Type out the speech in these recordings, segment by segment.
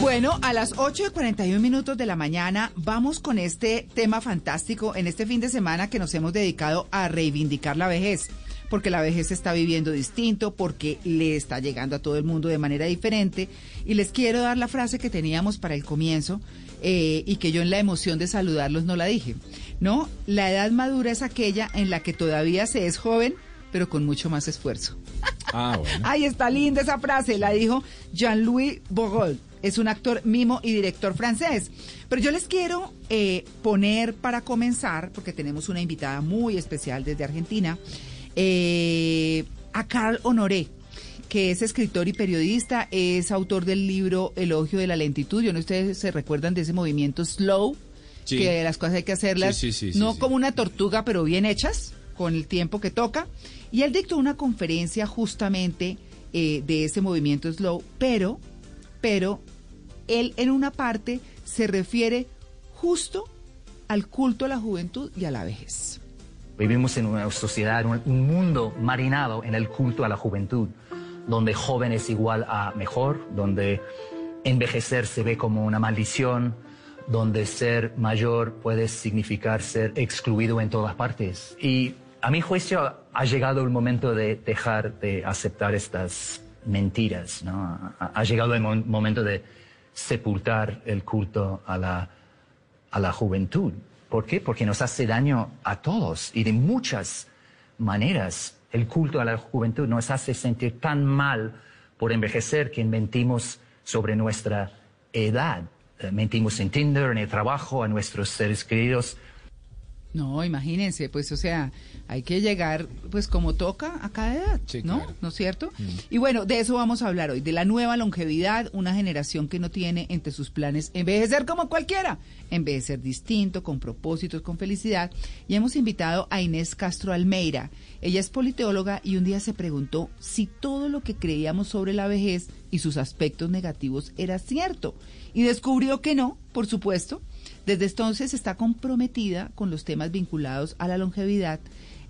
Bueno, a las 8 y 41 minutos de la mañana vamos con este tema fantástico en este fin de semana que nos hemos dedicado a reivindicar la vejez, porque la vejez se está viviendo distinto, porque le está llegando a todo el mundo de manera diferente. Y les quiero dar la frase que teníamos para el comienzo eh, y que yo en la emoción de saludarlos no la dije. No, la edad madura es aquella en la que todavía se es joven, pero con mucho más esfuerzo. Ah, bueno. Ahí está linda esa frase, la dijo Jean-Louis Bourgogne es un actor mimo y director francés. Pero yo les quiero eh, poner para comenzar, porque tenemos una invitada muy especial desde Argentina, eh, a Carl Honoré que es escritor y periodista, es autor del libro Elogio de la lentitud. Yo no sé ustedes se recuerdan de ese movimiento slow, que las cosas hay que hacerlas no como una tortuga, pero bien hechas, con el tiempo que toca. Y él dictó una conferencia justamente eh, de ese movimiento slow, pero pero él en una parte se refiere justo al culto a la juventud y a la vejez. Vivimos en una sociedad, un mundo marinado en el culto a la juventud, donde joven es igual a mejor, donde envejecer se ve como una maldición, donde ser mayor puede significar ser excluido en todas partes. Y a mi juicio ha llegado el momento de dejar de aceptar estas mentiras. ¿no? Ha, llegado el momento de sepultar el culto a la, a la juventud. ¿Por qué? Porque nos hace daño a todos y de muchas maneras. El culto a la juventud nos hace sentir tan mal por envejecer que mentimos sobre nuestra edad. Eh, mentimos en Tinder, en el trabajo, a nuestros seres queridos no, imagínense, pues, o sea, hay que llegar, pues, como toca a cada edad, ¿no? ¿No es cierto? Mm. Y bueno, de eso vamos a hablar hoy, de la nueva longevidad, una generación que no tiene entre sus planes envejecer como cualquiera, envejecer distinto, con propósitos, con felicidad. Y hemos invitado a Inés Castro Almeida. Ella es politeóloga y un día se preguntó si todo lo que creíamos sobre la vejez y sus aspectos negativos era cierto. Y descubrió que no, por supuesto desde entonces está comprometida con los temas vinculados a la longevidad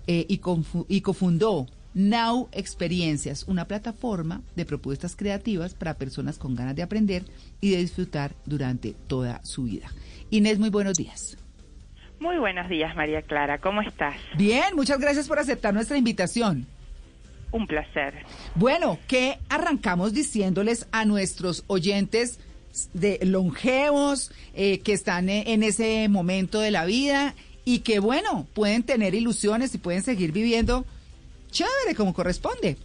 eh, y, y cofundó Now Experiencias, una plataforma de propuestas creativas para personas con ganas de aprender y de disfrutar durante toda su vida. Inés, muy buenos días. Muy buenos días, María Clara. ¿Cómo estás? Bien, muchas gracias por aceptar nuestra invitación. Un placer. Bueno, ¿qué arrancamos diciéndoles a nuestros oyentes de longevos eh, que están e, en ese momento de la vida y que bueno, pueden tener ilusiones y pueden seguir viviendo chévere como corresponde.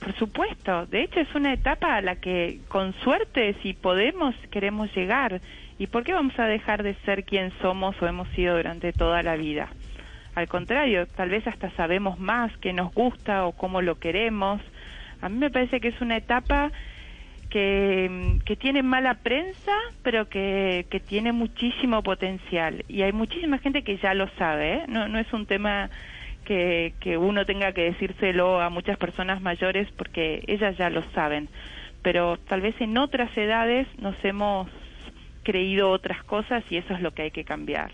Por supuesto, de hecho es una etapa a la que con suerte si podemos queremos llegar. ¿Y por qué vamos a dejar de ser quien somos o hemos sido durante toda la vida? Al contrario, tal vez hasta sabemos más que nos gusta o cómo lo queremos. A mí me parece que es una etapa que, que tiene mala prensa, pero que, que tiene muchísimo potencial. Y hay muchísima gente que ya lo sabe, ¿eh? no, no es un tema que, que uno tenga que decírselo a muchas personas mayores porque ellas ya lo saben. Pero tal vez en otras edades nos hemos creído otras cosas y eso es lo que hay que cambiar.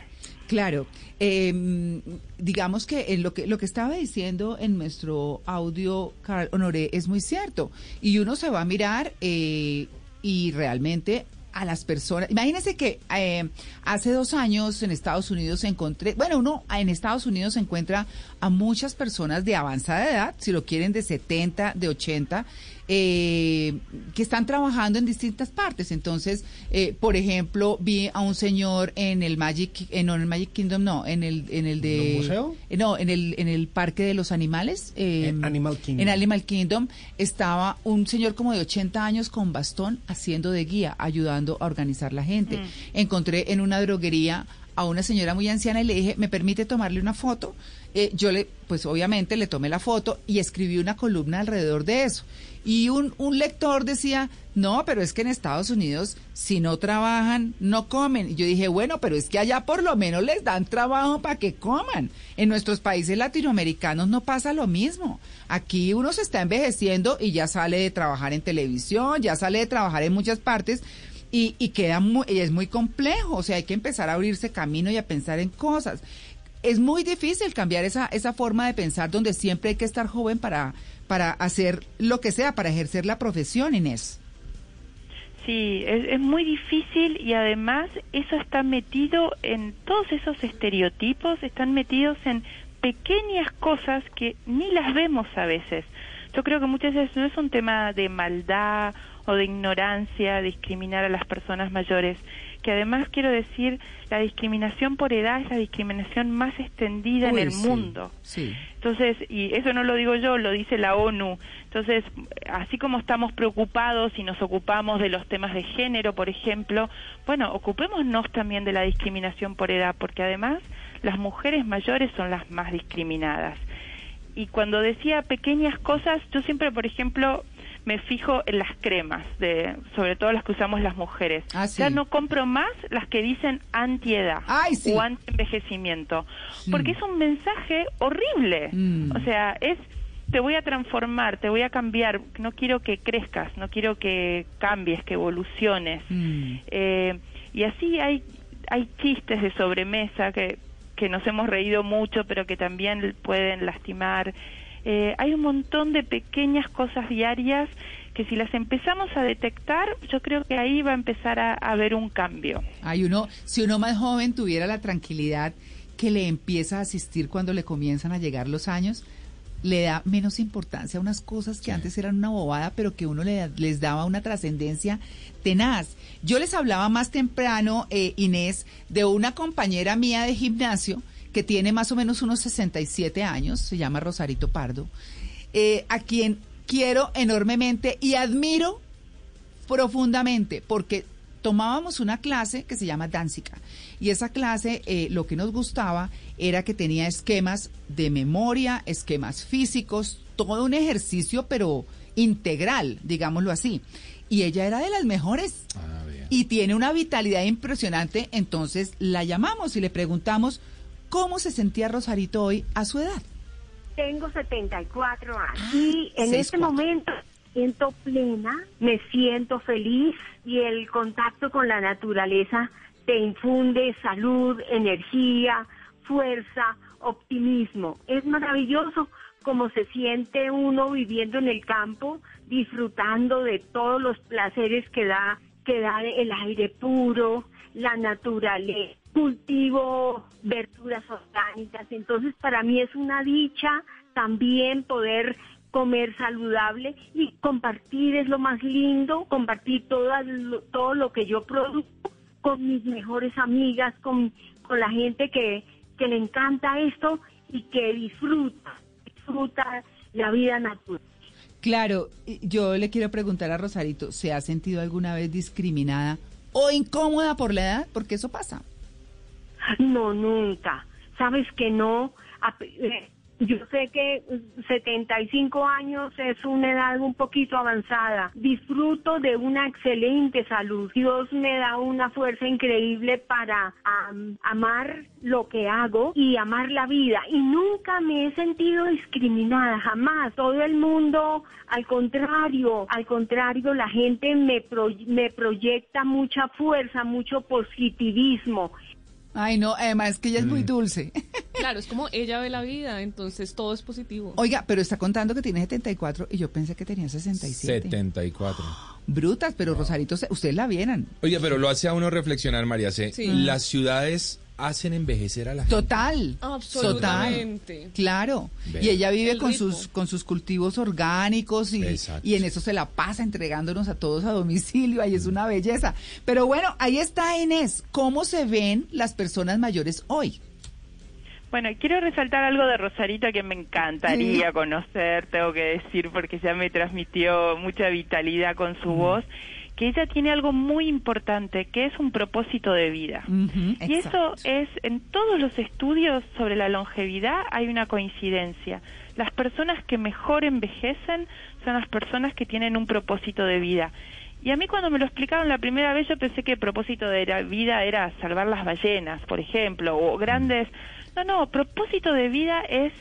Claro, eh, digamos que lo que lo que estaba diciendo en nuestro audio, Carl Honoré, es muy cierto. Y uno se va a mirar eh, y realmente a las personas. Imagínense que eh, hace dos años en Estados Unidos encontré, bueno, uno en Estados Unidos se encuentra a muchas personas de avanzada edad, si lo quieren de 70, de 80, eh, que están trabajando en distintas partes. Entonces, eh, por ejemplo, vi a un señor en el Magic, eh, no en el Magic Kingdom, no, en el, en el de, museo? no, en el, en el Parque de los Animales, en Animal Kingdom. En Animal Kingdom estaba un señor como de 80 años con bastón haciendo de guía, ayudando a organizar la gente. Mm. Encontré en una droguería a una señora muy anciana y le dije, ¿me permite tomarle una foto? yo le, pues obviamente le tomé la foto y escribí una columna alrededor de eso. Y un, un lector decía, no, pero es que en Estados Unidos si no trabajan, no comen. Y yo dije, bueno, pero es que allá por lo menos les dan trabajo para que coman. En nuestros países latinoamericanos no pasa lo mismo. Aquí uno se está envejeciendo y ya sale de trabajar en televisión, ya sale de trabajar en muchas partes. Y, y queda muy, y es muy complejo, o sea, hay que empezar a abrirse camino y a pensar en cosas. es muy difícil cambiar esa, esa forma de pensar donde siempre hay que estar joven para, para hacer lo que sea, para ejercer la profesión, Inés. Sí, es, es, muy difícil y además eso está metido en todos esos estereotipos, están metidos en pequeñas cosas que ni las vemos a veces. Yo creo que muchas veces no es un tema de maldad o de ignorancia, discriminar a las personas mayores, que además quiero decir, la discriminación por edad es la discriminación más extendida en el mundo. Sí. Entonces, y eso no lo digo yo, lo dice la ONU. Entonces, así como estamos preocupados y nos ocupamos de los temas de género, por ejemplo, bueno, ocupémonos también de la discriminación por edad, porque además las mujeres mayores son las más discriminadas. Y cuando decía pequeñas cosas, yo siempre, por ejemplo, me fijo en las cremas, de, sobre todo las que usamos las mujeres. Ah, sí. Ya no compro más las que dicen antiedad Ay, sí. o anti-envejecimiento, porque es un mensaje horrible. Mm. O sea, es te voy a transformar, te voy a cambiar, no quiero que crezcas, no quiero que cambies, que evoluciones. Mm. Eh, y así hay, hay chistes de sobremesa que, que nos hemos reído mucho, pero que también pueden lastimar. Eh, hay un montón de pequeñas cosas diarias que si las empezamos a detectar, yo creo que ahí va a empezar a, a haber un cambio. Hay uno, si uno más joven tuviera la tranquilidad que le empieza a asistir cuando le comienzan a llegar los años, le da menos importancia a unas cosas que antes eran una bobada, pero que uno le, les daba una trascendencia tenaz. Yo les hablaba más temprano, eh, Inés, de una compañera mía de gimnasio que tiene más o menos unos 67 años, se llama Rosarito Pardo, eh, a quien quiero enormemente y admiro profundamente, porque tomábamos una clase que se llama Danzica. Y esa clase eh, lo que nos gustaba era que tenía esquemas de memoria, esquemas físicos, todo un ejercicio, pero integral, digámoslo así. Y ella era de las mejores. Ah, bien. Y tiene una vitalidad impresionante. Entonces la llamamos y le preguntamos cómo se sentía Rosarito hoy a su edad. Tengo 74 años y en seis, este cuatro. momento me siento plena, me siento feliz y el contacto con la naturaleza te infunde salud, energía, fuerza, optimismo. Es maravilloso como se siente uno viviendo en el campo, disfrutando de todos los placeres que da, que da el aire puro, la naturaleza, cultivo verduras orgánicas. Entonces, para mí es una dicha también poder comer saludable y compartir es lo más lindo, compartir todo lo, todo lo que yo produzco con mis mejores amigas, con, con la gente que, que le encanta esto y que disfruta, disfruta la vida natural. Claro, yo le quiero preguntar a Rosarito, ¿se ha sentido alguna vez discriminada o incómoda por la edad? Porque eso pasa. No, nunca. Sabes que no. Eh, Yo sé que 75 años es una edad un poquito avanzada. Disfruto de una excelente salud. Dios me da una fuerza increíble para am, amar lo que hago y amar la vida. Y nunca me he sentido discriminada, jamás. Todo el mundo, al contrario, al contrario, la gente me, pro- me proyecta mucha fuerza, mucho positivismo. Ay, no, además es que ella es muy dulce. Claro, es como ella ve la vida, entonces todo es positivo. Oiga, pero está contando que tiene 74 y yo pensé que tenía 67. 74. Brutas, pero Rosarito, ustedes la vieran. Oye, pero lo hace a uno reflexionar, María C. Sí. Las ciudades hacen envejecer a la gente. Total. Absolutamente. Total. Claro. Y ella vive El con ritmo. sus con sus cultivos orgánicos y, y en eso se la pasa entregándonos a todos a domicilio. Ahí es una belleza. Pero bueno, ahí está Inés. ¿Cómo se ven las personas mayores hoy? Bueno, quiero resaltar algo de Rosarito que me encantaría Sí. conocer, tengo que decir, porque ya me transmitió mucha vitalidad con su voz, que ella tiene algo muy importante, que es un propósito de vida. Y eso es, en todos los estudios sobre la longevidad hay una coincidencia. Las personas que mejor envejecen son las personas que tienen un propósito de vida. Y a mí cuando me lo explicaron la primera vez yo pensé que el propósito de la vida era salvar las ballenas, por ejemplo, o grandes... No, no, propósito de vida es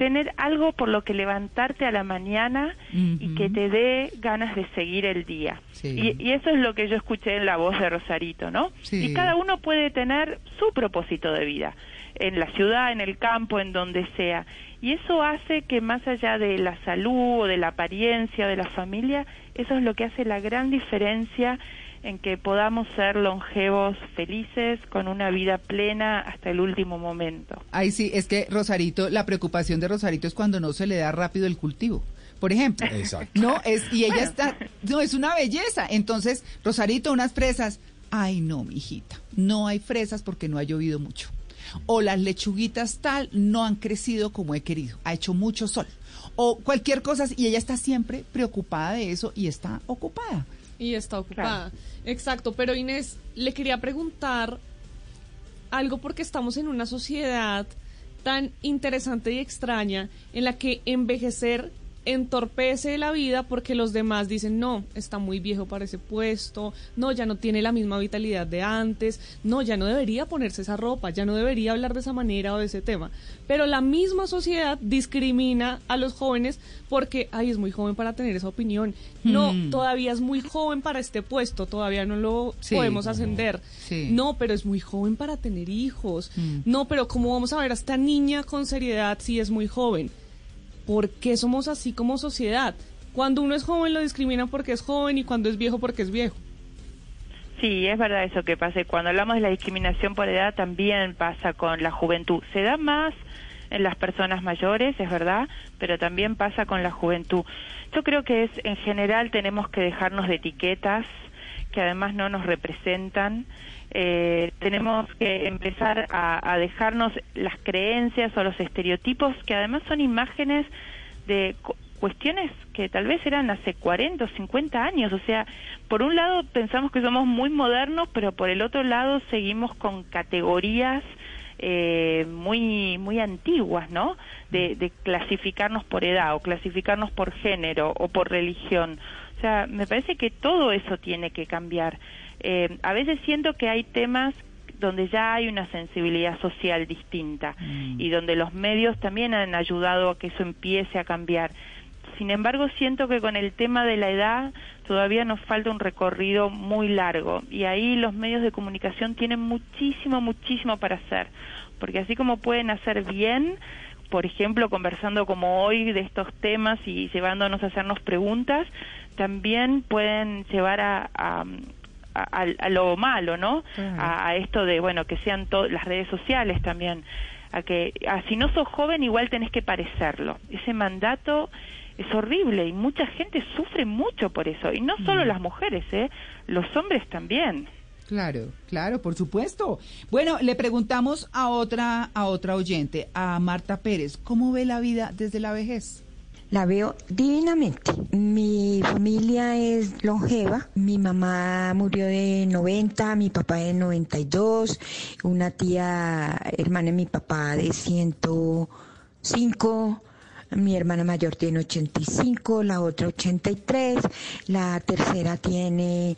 tener algo por lo que levantarte a la mañana y que te dé ganas de seguir el día. Sí. Y, y eso es lo que yo escuché en la voz de Rosarito, ¿no? Sí. Y cada uno puede tener su propósito de vida, en la ciudad, en el campo, en donde sea. Y eso hace que más allá de la salud o de la apariencia o de la familia, eso es lo que hace la gran diferencia en que podamos ser longevos, felices, con una vida plena hasta el último momento. Ay, sí, es que Rosarito, la preocupación de Rosarito es cuando no se le da rápido el cultivo. Por ejemplo. Exacto. No, es, y ella está, no, es una belleza. Entonces, Rosarito, unas fresas. Ay, no, mijita, no hay fresas porque no ha llovido mucho. O las lechuguitas tal no han crecido como he querido, ha hecho mucho sol. O cualquier cosa, y ella está siempre preocupada de eso y está ocupada. Y está ocupada. Exacto, pero Inés, le quería preguntar algo porque estamos en una sociedad tan interesante y extraña en la que envejecer entorpece la vida porque los demás dicen, no, está muy viejo para ese puesto, no, ya no tiene la misma vitalidad de antes, no, ya no debería ponerse esa ropa, ya no debería hablar de esa manera o de ese tema. Pero la misma sociedad discrimina a los jóvenes porque, ay, es muy joven para tener esa opinión. No, Hmm. todavía es muy joven para este puesto, todavía no lo Sí. podemos ascender. Sí. No, pero es muy joven para tener hijos. Mm. No, pero ¿cómo vamos a ver a esta niña con seriedad si es muy joven? ¿Por qué somos así como sociedad? Cuando uno es joven lo discriminan porque es joven y cuando es viejo porque es viejo. Sí, es verdad eso que pasa. Cuando hablamos de la discriminación por edad, también pasa con la juventud. Se da más en las personas mayores, es verdad, pero también pasa con la juventud. Yo creo que es, en general, tenemos que dejarnos de etiquetas que además no nos representan. Eh, tenemos que empezar a, dejarnos las creencias o los estereotipos que además son imágenes de cu- cuestiones que tal vez eran hace 40 o 50 años. O sea, por un lado pensamos que somos muy modernos, pero por el otro lado seguimos con categorías eh, muy muy antiguas, ¿no? De clasificarnos por edad o clasificarnos por género o por religión. O sea, me parece que todo eso tiene que cambiar. Eh, a veces siento que hay temas donde ya hay una sensibilidad social distinta y donde los medios también han ayudado a que eso empiece a cambiar. Sin embargo, siento que con el tema de la edad todavía nos falta un recorrido muy largo y ahí los medios de comunicación tienen muchísimo, muchísimo para hacer, porque así como pueden hacer bien, por ejemplo, conversando como hoy de estos temas y llevándonos a hacernos preguntas, también pueden llevar a, a, a- a lo malo, ¿no? A, a esto de, bueno, que sean las redes sociales también, a que a, si no sos joven igual tenés que parecerlo. Ese mandato es horrible y mucha gente sufre mucho por eso, y no solo las mujeres, ¿eh? Los hombres también. Claro, claro, por supuesto. Bueno, le preguntamos a otra, a otra oyente, a Marta Pérez, ¿cómo ve la vida desde la vejez? La veo divinamente. Mi familia es longeva. Mi mamá murió de 90, mi papá de 92, una tía hermana de mi papá de 105, mi hermana mayor tiene 85, la otra 83, la tercera tiene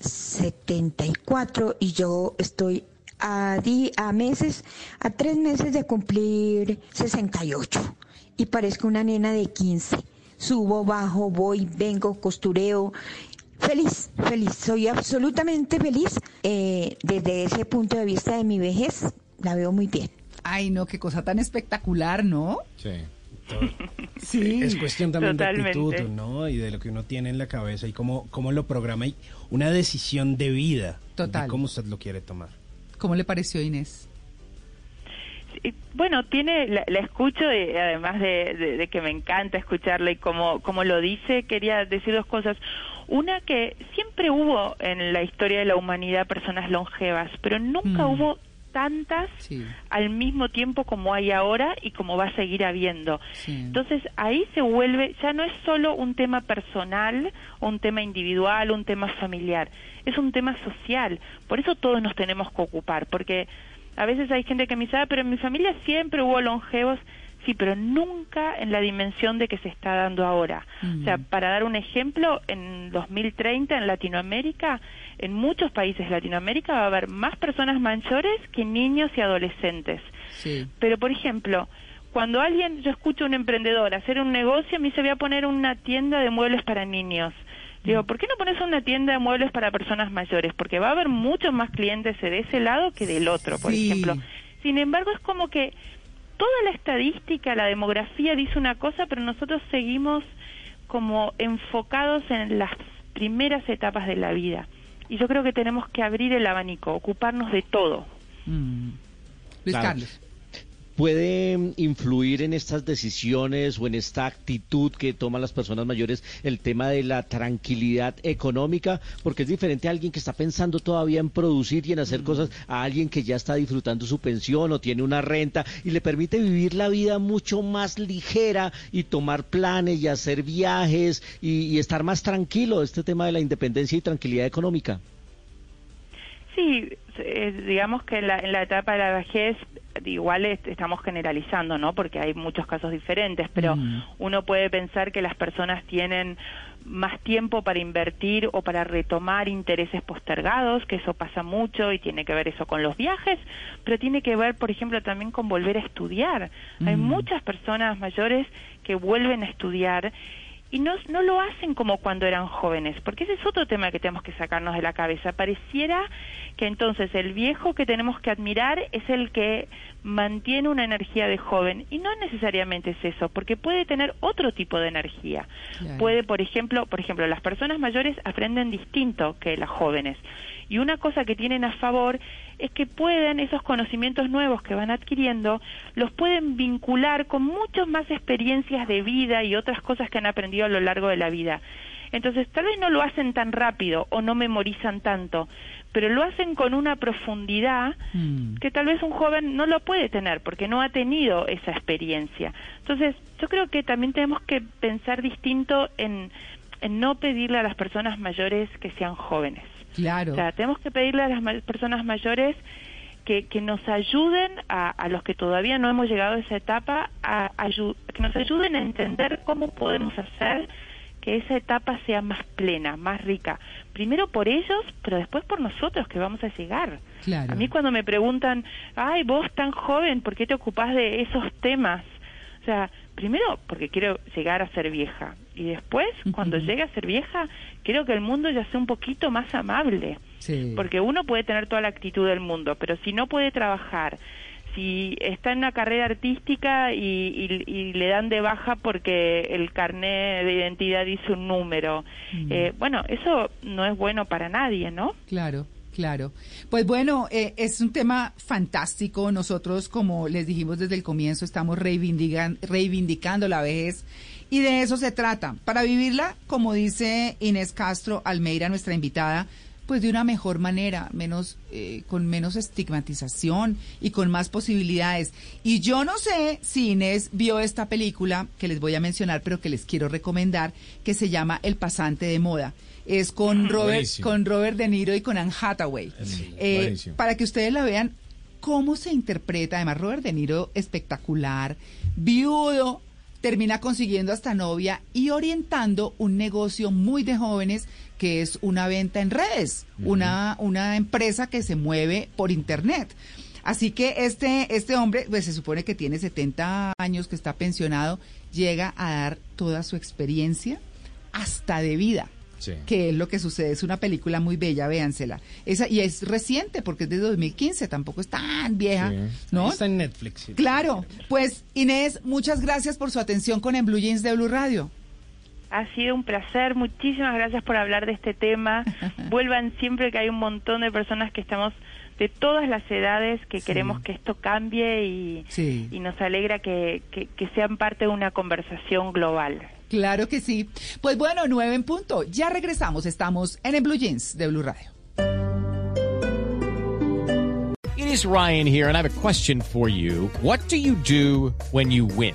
74 y yo estoy a, di- a meses, a tres meses de cumplir 68 y parezco una nena de 15. Subo, bajo, voy, vengo, costureo. Feliz, feliz, soy absolutamente feliz. Eh, desde ese punto de vista de mi vejez, la veo muy bien. Ay, no, qué cosa tan espectacular, ¿no? Sí. Sí. Es cuestión también de actitud, ¿no? Y de lo que uno tiene en la cabeza y cómo, cómo lo programa y una decisión de vida. Total. De cómo usted lo quiere tomar. ¿Cómo le pareció, Inés? Bueno, tiene, la, la escucho y además de, de- de que me encanta escucharla y como, como lo dice, quería decir dos cosas. Una que siempre hubo en la historia de la humanidad personas longevas, pero nunca Mm. hubo tantas Sí. al mismo tiempo como hay ahora y como va a seguir habiendo. Sí. Entonces ahí se vuelve, ya no es solo un tema personal, un tema individual, un tema familiar, es un tema social. Por eso todos nos tenemos que ocupar, porque a veces hay gente que me dice, "Ah, pero en mi familia siempre hubo longevos, sí, pero nunca en la dimensión de que se está dando ahora. O sea, para dar un ejemplo, en 2030 en Latinoamérica, en muchos países de Latinoamérica va a haber más personas mayores que niños y adolescentes. Sí. Pero, por ejemplo, cuando alguien, yo escucho a un emprendedor hacer un negocio, me dice voy a poner una tienda de muebles para niños. Digo, ¿por qué no pones una tienda de muebles para personas mayores? Porque va a haber muchos más clientes de ese lado que del otro, por Sí. ejemplo. Sin embargo, es como que toda la estadística, la demografía dice una cosa, pero nosotros seguimos como enfocados en las primeras etapas de la vida. Y yo creo que tenemos que abrir el abanico, ocuparnos de todo. Mm. Luis Claro. Carlos. ¿Puede influir en estas decisiones o en esta actitud que toman las personas mayores el tema de la tranquilidad económica? Porque es diferente a alguien que está pensando todavía en producir y en hacer cosas a alguien que ya está disfrutando su pensión o tiene una renta y le permite vivir la vida mucho más ligera y tomar planes y hacer viajes y, y estar más tranquilo. Este tema de la independencia y tranquilidad económica. Sí, eh, digamos que en la, en la etapa de la vejez igual est- estamos generalizando, ¿no? Porque hay muchos casos diferentes, pero Mm. uno puede pensar que las personas tienen más tiempo para invertir o para retomar intereses postergados, que eso pasa mucho y tiene que ver eso con los viajes, pero tiene que ver, por ejemplo, también con volver a estudiar. Hay Mm. muchas personas mayores que vuelven a estudiar y no, no lo hacen como cuando eran jóvenes, porque ese es otro tema que tenemos que sacarnos de la cabeza. Pareciera que entonces el viejo que tenemos que admirar es el que mantiene una energía de joven, y no necesariamente es eso, porque puede tener otro tipo de energía. Puede, por ejemplo, por ejemplo, las personas mayores aprenden distinto que las jóvenes. Y una cosa que tienen a favor es que pueden, esos conocimientos nuevos que van adquiriendo, los pueden vincular con muchas más experiencias de vida y otras cosas que han aprendido a lo largo de la vida. Entonces, tal vez no lo hacen tan rápido o no memorizan tanto, pero lo hacen con una profundidad Mm. que tal vez un joven no lo puede tener porque no ha tenido esa experiencia. Entonces, yo creo que también tenemos que pensar distinto en, en no pedirle a las personas mayores que sean jóvenes. Claro. O sea, tenemos que pedirle a las personas mayores que, que nos ayuden a, a los que todavía no hemos llegado a esa etapa, a, que nos ayuden a entender cómo podemos hacer que esa etapa sea más plena, más rica. Primero por ellos, pero después por nosotros que vamos a llegar. Claro. A mí cuando me preguntan, ay, vos tan joven, ¿por qué te ocupás de esos temas? O sea, primero porque quiero llegar a ser vieja y después, cuando llegue a ser vieja, quiero que el mundo ya sea un poquito más amable. Sí. Porque uno puede tener toda la actitud del mundo, pero si no puede trabajar, si está en una carrera artística y, y- y le dan de baja porque el carné de identidad dice un número, Mm. eh, bueno, eso no es bueno para nadie, ¿no? Claro, claro. Pues bueno, eh, es un tema fantástico. Nosotros, como les dijimos desde el comienzo, estamos reivindican- reivindicando la vejez y de eso se trata. Para vivirla, como dice Inés Castro Almeida, nuestra invitada, pues de una mejor manera, menos eh, con menos estigmatización y con más posibilidades. Y yo no sé si Inés vio esta película que les voy a mencionar, pero que les quiero recomendar, que se llama El pasante de moda. Es con Robert, Buenísimo. con Robert De Niro y con Anne Hathaway. Eh, para que ustedes la vean cómo se interpreta. Además, Robert De Niro espectacular, viudo, termina consiguiendo hasta novia y orientando un negocio muy de jóvenes que es una venta en redes, una, una empresa que se mueve por internet. Así que este, este hombre, pues se supone que tiene 70 años, que está pensionado, llega a dar toda su experiencia hasta de vida Sí. que es lo que sucede. Es una película muy bella, véansela. Esa, y es reciente, porque es de 2015, tampoco es tan vieja, Sí. ¿no? Está en Netflix. sí. Claro. Pues Inés, muchas gracias por su atención con En Blue Jeans de Blue Radio. Ha sido un placer, muchísimas gracias por hablar de este tema. Vuelvan siempre que hay un montón de personas que estamos de todas las edades que Sí. queremos que esto cambie y, Sí. y nos alegra que, que, que sean parte de una conversación global. Claro que sí. Pues bueno, nueve en punto. Ya regresamos. Estamos en En Blue Jeans de Blue Radio. It is Ryan here, and I have a question for you. What do you do when you win?